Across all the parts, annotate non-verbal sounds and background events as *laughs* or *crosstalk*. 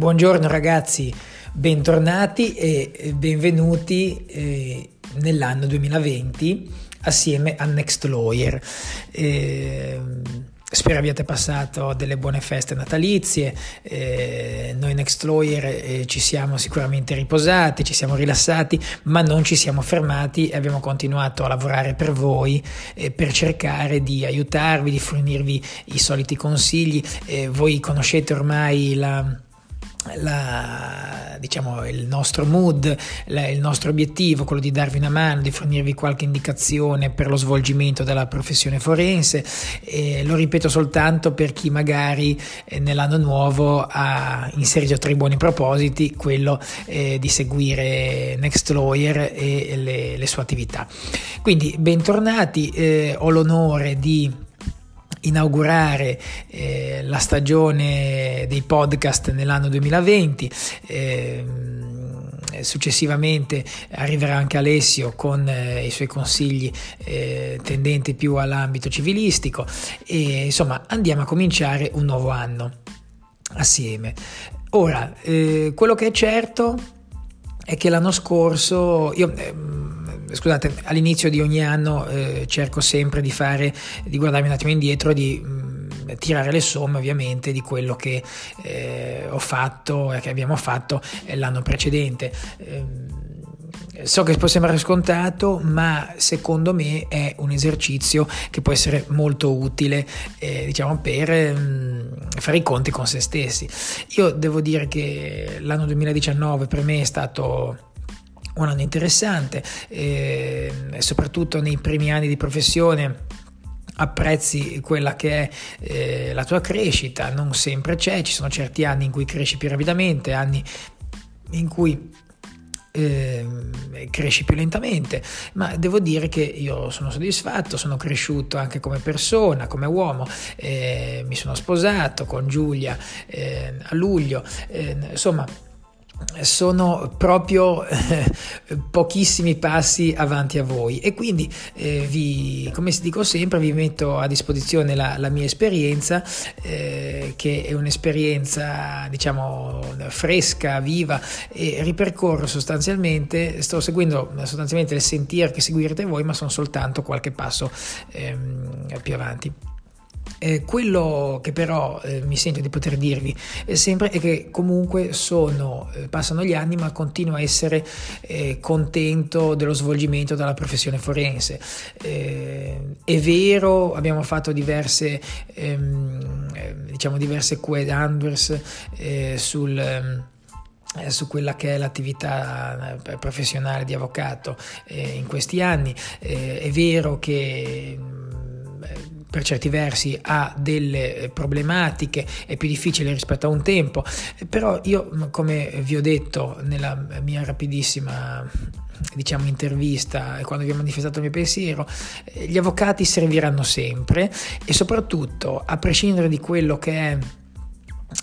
Buongiorno ragazzi, bentornati e benvenuti eh, nell'anno 2020 assieme a Next Lawyer. Eh, Spero abbiate passato delle buone feste natalizie, eh, noi Next Lawyer eh, ci siamo sicuramente riposati, ci siamo rilassati, ma non ci siamo fermati e abbiamo continuato a lavorare per voi, eh, per cercare di aiutarvi, di fornirvi i soliti consigli. voi conoscete ormai la la, diciamo, il nostro mood, la, il nostro obiettivo, quello di darvi una mano, di fornirvi qualche indicazione per lo svolgimento della professione forense. E lo ripeto soltanto per chi magari eh, nell'anno nuovo ha inserito tra i buoni propositi quello eh, di seguire Next Lawyer e le, le sue attività. Quindi bentornati, eh, ho l'onore di inaugurare eh, la stagione dei podcast nell'anno 2020. Eh, successivamente arriverà anche Alessio con eh, i suoi consigli eh, tendenti più all'ambito civilistico e insomma andiamo a cominciare un nuovo anno assieme. Ora, eh, quello che è certo è che l'anno scorso io ehm, scusate, all'inizio di ogni anno eh, cerco sempre di fare, di guardarmi un attimo indietro, di mh, mm, tirare le somme ovviamente di quello che eh, ho fatto e che abbiamo fatto l'anno precedente. Eh, so che può sembrare scontato, ma secondo me è un esercizio che può essere molto utile, eh, diciamo, per mh, mm, fare i conti con se stessi. Io devo dire che l'anno 2019 per me è stato un anno interessante, eh, soprattutto nei primi anni di professione apprezzi quella che è eh, la tua crescita, non sempre c'è, ci sono certi anni in cui cresci più rapidamente, anni in cui eh, cresci più lentamente, ma devo dire che io sono soddisfatto, sono cresciuto anche come persona, come uomo, eh, mi sono sposato con Giulia eh, a luglio, eh, insomma sono proprio eh, pochissimi passi avanti a voi. E quindi eh, vi, come dico sempre vi metto a disposizione la, la mia esperienza eh, che è un'esperienza diciamo fresca, viva e ripercorro sostanzialmente sto seguendo sostanzialmente il sentiero che seguirete voi ma sono soltanto qualche passo ehm, più avanti eh, quello che però eh, mi sento di poter dirvi è sempre è che comunque sono, eh, passano gli anni, ma continuo a essere eh, contento dello svolgimento della professione forense. Eh, è vero, abbiamo fatto diverse, ehm, eh, diciamo diverse qued anders sul ehm, su quella che è l'attività professionale di avvocato in questi anni. è vero che per certi versi ha delle eh, problematiche, è più difficile rispetto a un tempo, però io come vi ho detto nella mia rapidissima diciamo intervista e quando vi ho manifestato il mio pensiero, eh, gli avvocati serviranno sempre e soprattutto a prescindere di quello che è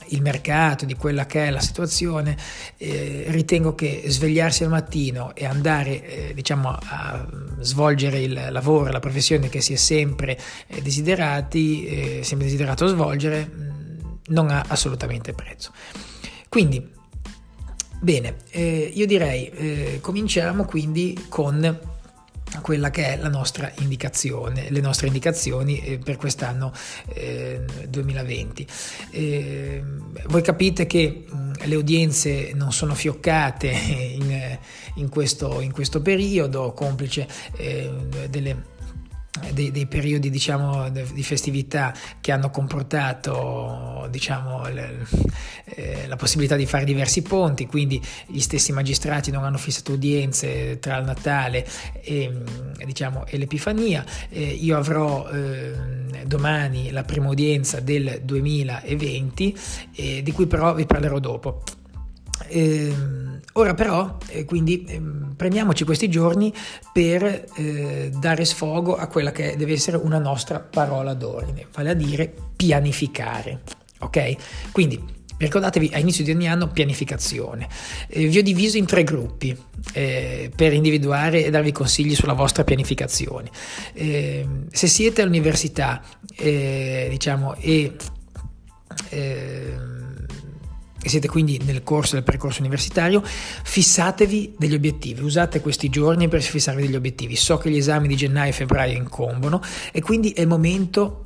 il mercato, di quella che è la situazione, eh, ritengo che svegliarsi al mattino e andare eh, diciamo, a svolgere il lavoro, la professione che si è sempre eh, desiderati, eh, sempre desiderato svolgere, mm, non ha assolutamente prezzo. Quindi, bene, eh, io direi eh, cominciamo quindi con quella che è la nostra indicazione, le nostre indicazioni eh, per quest'anno eh, 2020. Eh, voi capite che le udienze non sono fioccate *laughs* in, questo, in questo, periodo, complice eh, delle dei, dei, periodi diciamo, di festività che hanno comportato diciamo, le, eh, la possibilità di fare diversi ponti, quindi gli stessi magistrati non hanno fissato udienze tra il Natale e, diciamo, e l'Epifania. Eh, io avrò eh, domani la prima udienza del 2020, di cui però vi parlerò dopo. Eh, ora però, eh, quindi eh, prendiamoci questi giorni per eh, dare sfogo a quella che deve essere una nostra parola d'ordine, vale a dire pianificare. Ok? Quindi ricordatevi a inizio di ogni anno pianificazione. Eh, vi ho diviso in tre gruppi eh, per individuare e darvi consigli sulla vostra pianificazione. se siete all'università, diciamo, e che siete quindi nel corso del percorso universitario, fissatevi degli obiettivi, usate questi giorni per fissarvi degli obiettivi. So che gli esami di gennaio e febbraio incombono e quindi è il momento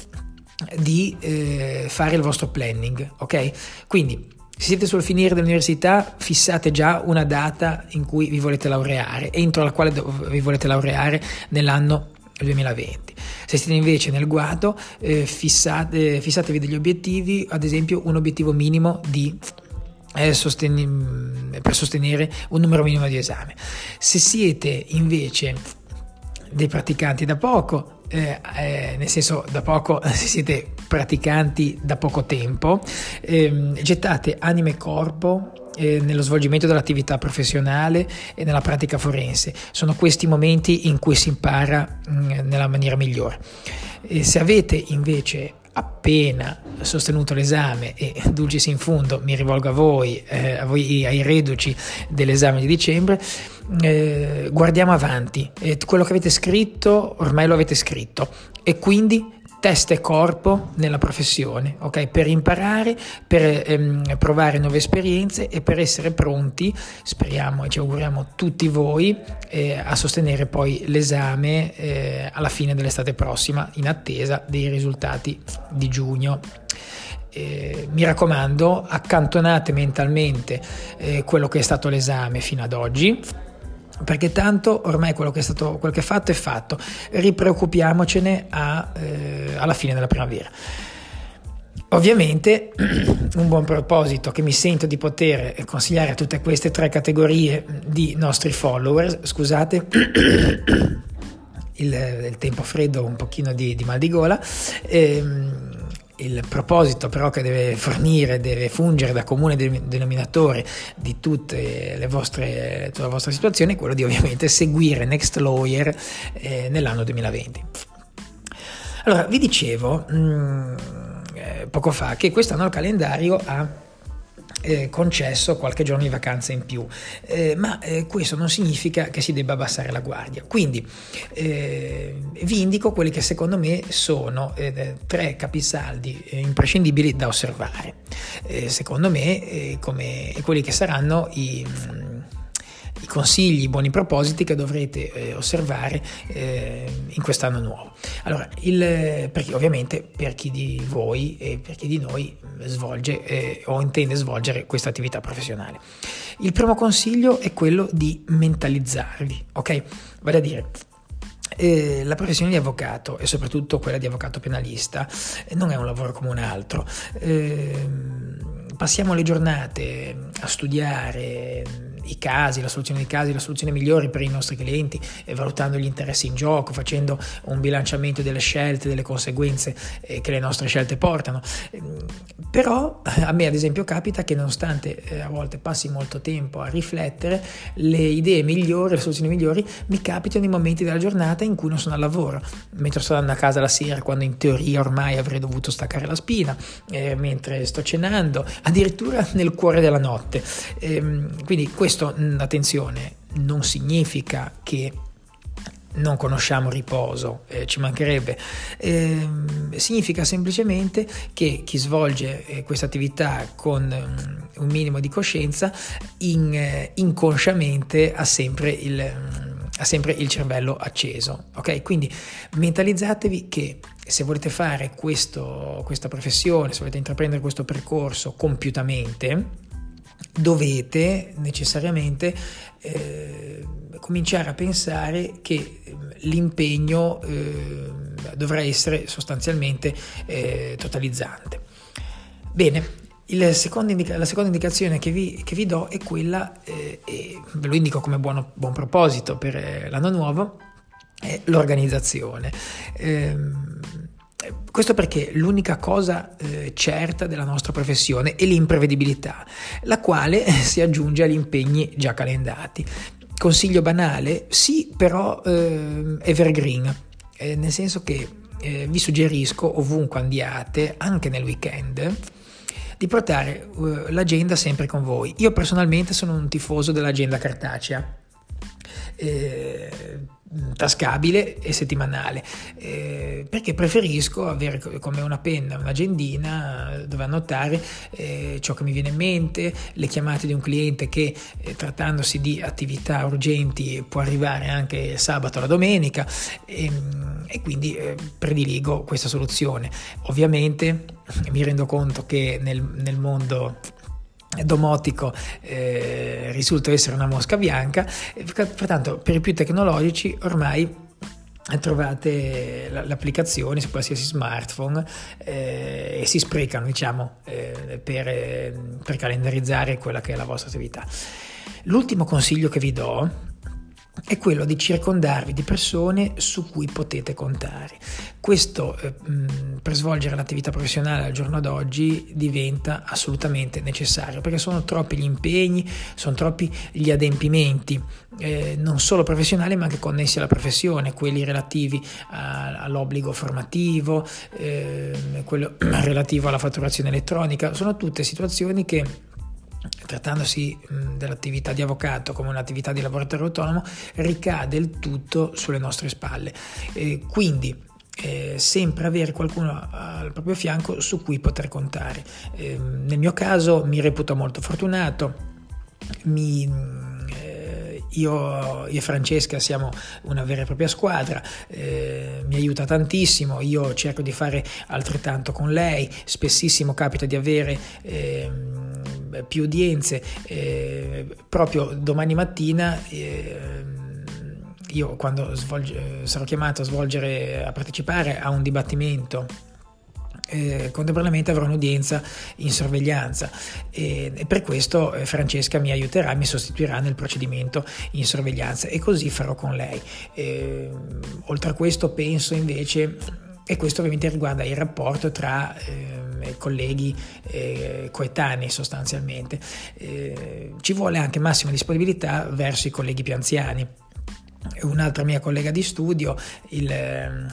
di eh, fare il vostro planning, ok? Quindi se siete sul finire dell'università, fissate già una data in cui vi volete laureare, entro la quale vi volete laureare nell'anno 2020. Se siete invece nel guado, eh, fissate, fissatevi degli obiettivi, ad esempio un obiettivo minimo di per sostenere un numero minimo di esame. Se siete invece dei praticanti da poco, eh, eh, nel senso da poco *laughs* se siete praticanti da poco tempo, ehm, gettate anima e corpo eh, nello svolgimento dell'attività professionale e nella pratica forense. Sono questi momenti in cui si impara mh, mm, nella maniera migliore. E se avete invece appena sostenuto l'esame e dulcis in fondo mi rivolgo a voi, eh, a voi ai reduci dell'esame di dicembre, eh, guardiamo avanti, eh, quello che avete scritto ormai lo avete scritto. E quindi testa e corpo nella professione, ok? Per imparare, per ehm, provare nuove esperienze e per essere pronti, speriamo e ci auguriamo tutti voi, eh, a sostenere poi l'esame eh, alla fine dell'estate prossima in attesa dei risultati di giugno. Eh, mi raccomando, accantonate mentalmente eh, quello che è stato l'esame fino ad oggi perché tanto ormai quello che è stato quello che è fatto è fatto. Ripreoccupiamocene a, eh, alla fine della primavera. Ovviamente *clears throat* un buon proposito che mi sento di poter consigliare a tutte queste tre categorie di nostri follower, scusate *clears throat* il, il tempo freddo, un pochino di, di mal di gola, ehm, il proposito però che deve fornire, deve fungere da comune denominatore di tutte le vostre, tutta la vostra situazione è quello di ovviamente seguire Next Lawyer eh, nell'anno 2020. Allora, vi dicevo mh, mm, eh, poco fa che quest'anno il calendario ha eh, concesso qualche giorno di vacanza in più, eh, ma eh, questo non significa che si debba abbassare la guardia. Quindi eh, vi indico quelli che secondo me sono eh, tre capisaldi eh, imprescindibili da osservare. secondo me, come quelli che saranno i i consigli, i buoni propositi che dovrete eh, osservare eh, in quest'anno nuovo. Allora, il, perché ovviamente per chi di voi e per chi di noi svolge eh, o intende svolgere questa attività professionale. Il primo consiglio è quello di mentalizzarvi, ok? Vale a dire, eh, la professione di avvocato e soprattutto quella di avvocato penalista eh, non è un lavoro come un altro. Eh, passiamo le giornate a studiare i casi, la soluzione dei casi, la soluzione migliore per i nostri clienti, valutando gli interessi in gioco, facendo un bilanciamento delle scelte, delle conseguenze eh, che le nostre scelte portano. Ehm, però a me ad esempio capita che nonostante eh, a volte passi molto tempo a riflettere, le idee migliori, le soluzioni migliori mi capitano in momenti della giornata in cui non sono al lavoro, mentre sto andando a casa la sera quando in teoria ormai avrei dovuto staccare la spina, eh, mentre sto cenando, addirittura nel cuore della notte. Eh, quindi questo questo, mm, attenzione, non significa che non conosciamo riposo, eh, ci mancherebbe, eh, significa semplicemente che chi svolge eh, questa attività con um, un minimo di coscienza in, eh, inconsciamente ha sempre, il, um, ha sempre il cervello acceso. Ok? Quindi mentalizzatevi che se volete fare questo, questa professione, se volete intraprendere questo percorso compiutamente, dovete necessariamente eh, cominciare a pensare che eh, l'impegno eh, dovrà essere sostanzialmente eh, totalizzante. Bene, indica- la seconda indicazione che vi, che vi, do è quella, eh, e ve lo indico come buono, buon proposito per eh, l'anno nuovo, è l'organizzazione. Ehm, questo perché l'unica cosa eh, certa della nostra professione è l'imprevedibilità, la quale si aggiunge agli impegni già calendati. Consiglio banale? Sì, però eh, evergreen, eh, nel senso che eh, vi suggerisco ovunque andiate, anche nel weekend, di portare l'agenda sempre con voi. Io personalmente sono un tifoso dell'agenda cartacea eh, tascabile e settimanale. Eh, perché preferisco avere come una penna un'agendina dove annotare eh, ciò che mi viene in mente le chiamate di un cliente che eh, trattandosi di attività urgenti può arrivare anche sabato o la domenica e, ehm, e quindi eh, prediligo questa soluzione. Ovviamente mi rendo conto che nel, nel mondo domotico eh, risulta essere una mosca bianca, pertanto per i più tecnologici ormai trovate l'applicazione su qualsiasi smartphone eh, e si sprecano diciamo eh, per, per calendarizzare quella che è la vostra attività. L'ultimo consiglio che vi do è quello di circondarvi di persone su cui potete contare. Questo eh, per svolgere l'attività professionale al giorno d'oggi diventa assolutamente necessario perché sono troppi gli impegni, sono troppi gli adempimenti, eh, non solo professionali ma anche connessi alla professione, quelli relativi a, all'obbligo formativo, eh, quello *clears throat* relativo alla fatturazione elettronica, sono tutte situazioni che trattandosi dell'attività di avvocato come un'attività di lavoratore autonomo, ricade il tutto sulle nostre spalle. E quindi eh, sempre avere qualcuno al proprio fianco su cui poter contare. Eh, nel mio caso mi reputo molto fortunato, mi, eh, io, e Francesca siamo una vera e propria squadra, eh, mi aiuta tantissimo, io cerco di fare altrettanto con lei, spessissimo capita di avere ehm, più udienze. Eh, proprio domani mattina eh, io quando svolge, sarò chiamato a svolgere, a partecipare a un dibattimento eh, contemporaneamente avrò un'udienza in sorveglianza e, e, per questo eh, Francesca mi aiuterà, mi sostituirà nel procedimento in sorveglianza e così farò con lei. Eh, oltre a questo penso invece, e questo ovviamente riguarda il rapporto tra eh, colleghi eh, coetanei sostanzialmente. Eh, ci vuole anche massima disponibilità verso i colleghi più anziani. Un'altra mia collega di studio, il,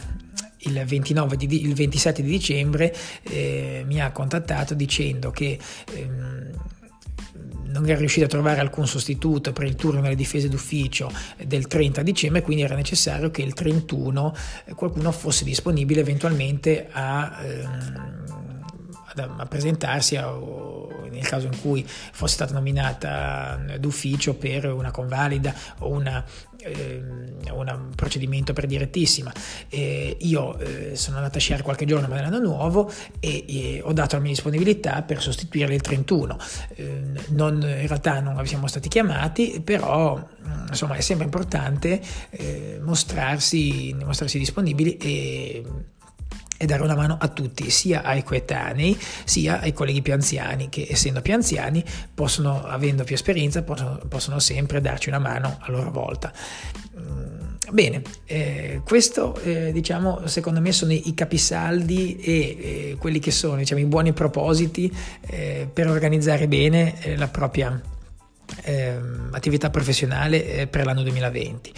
il, 29 di, il 27 di dicembre, eh, mi ha contattato dicendo che ehm, non era riuscito a trovare alcun sostituto per il turno nelle difese d'ufficio del 30 dicembre, quindi era necessario che il 31 eh, qualcuno fosse disponibile eventualmente a... Ehm, a presentarsi a, nel caso in cui fosse stata nominata d'ufficio per una convalida o una, eh, un procedimento per direttissima. Eh, io eh, sono andato a sciare qualche giorno ma nell'anno nuovo e, e, ho dato la mia disponibilità per sostituire il 31. Eh, non, in realtà non siamo stati chiamati, però mm, insomma è sempre importante eh, mostrarsi, mostrarsi disponibili e e dare una mano a tutti, sia ai coetanei sia ai colleghi più anziani, che essendo più anziani, possono, avendo più esperienza, possono, possono sempre darci una mano a loro volta. Mm, bene, eh, questo eh, diciamo secondo me sono i capisaldi e eh, quelli che sono diciamo, i buoni propositi eh, per organizzare bene eh, la propria ehm, attività professionale eh, per l'anno 2020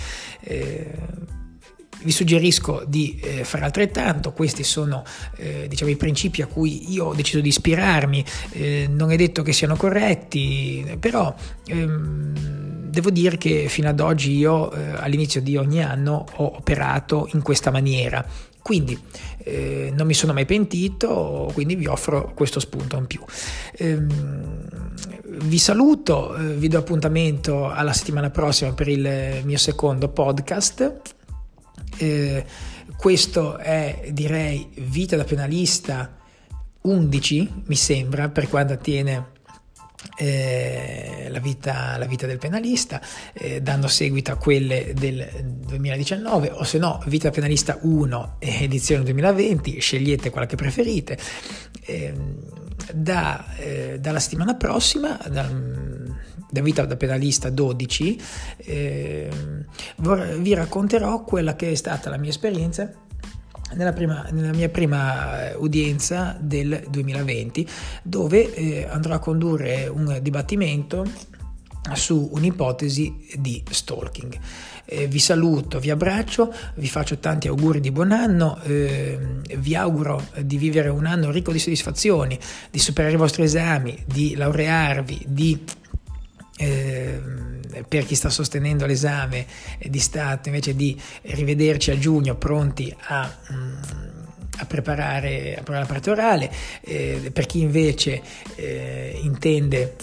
vi suggerisco di eh, fare altrettanto, questi sono eh, diciamo, i principi a cui io ho deciso di ispirarmi, eh, non è detto che siano corretti, però ehm, devo dire che fino ad oggi io eh, all'inizio di ogni anno ho operato in questa maniera. Quindi eh, non mi sono mai pentito, quindi vi offro questo spunto in più. Ehm, vi saluto, eh, vi do appuntamento alla settimana prossima per il mio secondo podcast eh, questo è direi vita da penalista 11 mi sembra per quanto attiene eh, la, vita, la, vita, del penalista, eh, dando seguito a quelle del 2019, o se no, Vita Penalista 1, edizione 2020, scegliete quella che preferite. Eh, da, eh, dalla settimana prossima, dal, da Vita da Pedalista 12, eh, vi racconterò quella che è stata la mia esperienza nella, prima, nella, mia prima eh, udienza del 2020, dove eh, andrò a condurre un dibattimento su un'ipotesi di stalking. Eh, vi saluto, vi abbraccio, vi faccio tanti auguri di buon anno, eh, vi auguro di vivere un anno ricco di soddisfazioni, di superare i vostri esami, di laurearvi, di eh, per chi sta sostenendo l'esame di Stato invece di rivederci a giugno pronti a... Mm, a preparare, a preparare la parte orale, eh, per chi invece eh, intende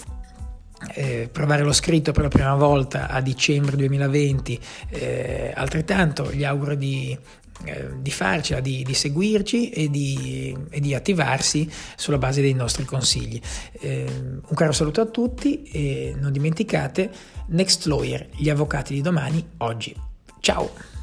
eh, provare lo scritto per la prima volta a dicembre 2020, eh, altrettanto gli auguro di, eh, di farcela, di, di seguirci e di, e di, attivarsi sulla base dei nostri consigli. Eh, un caro saluto a tutti e non dimenticate Next Lawyer, gli avvocati di domani, oggi. Ciao!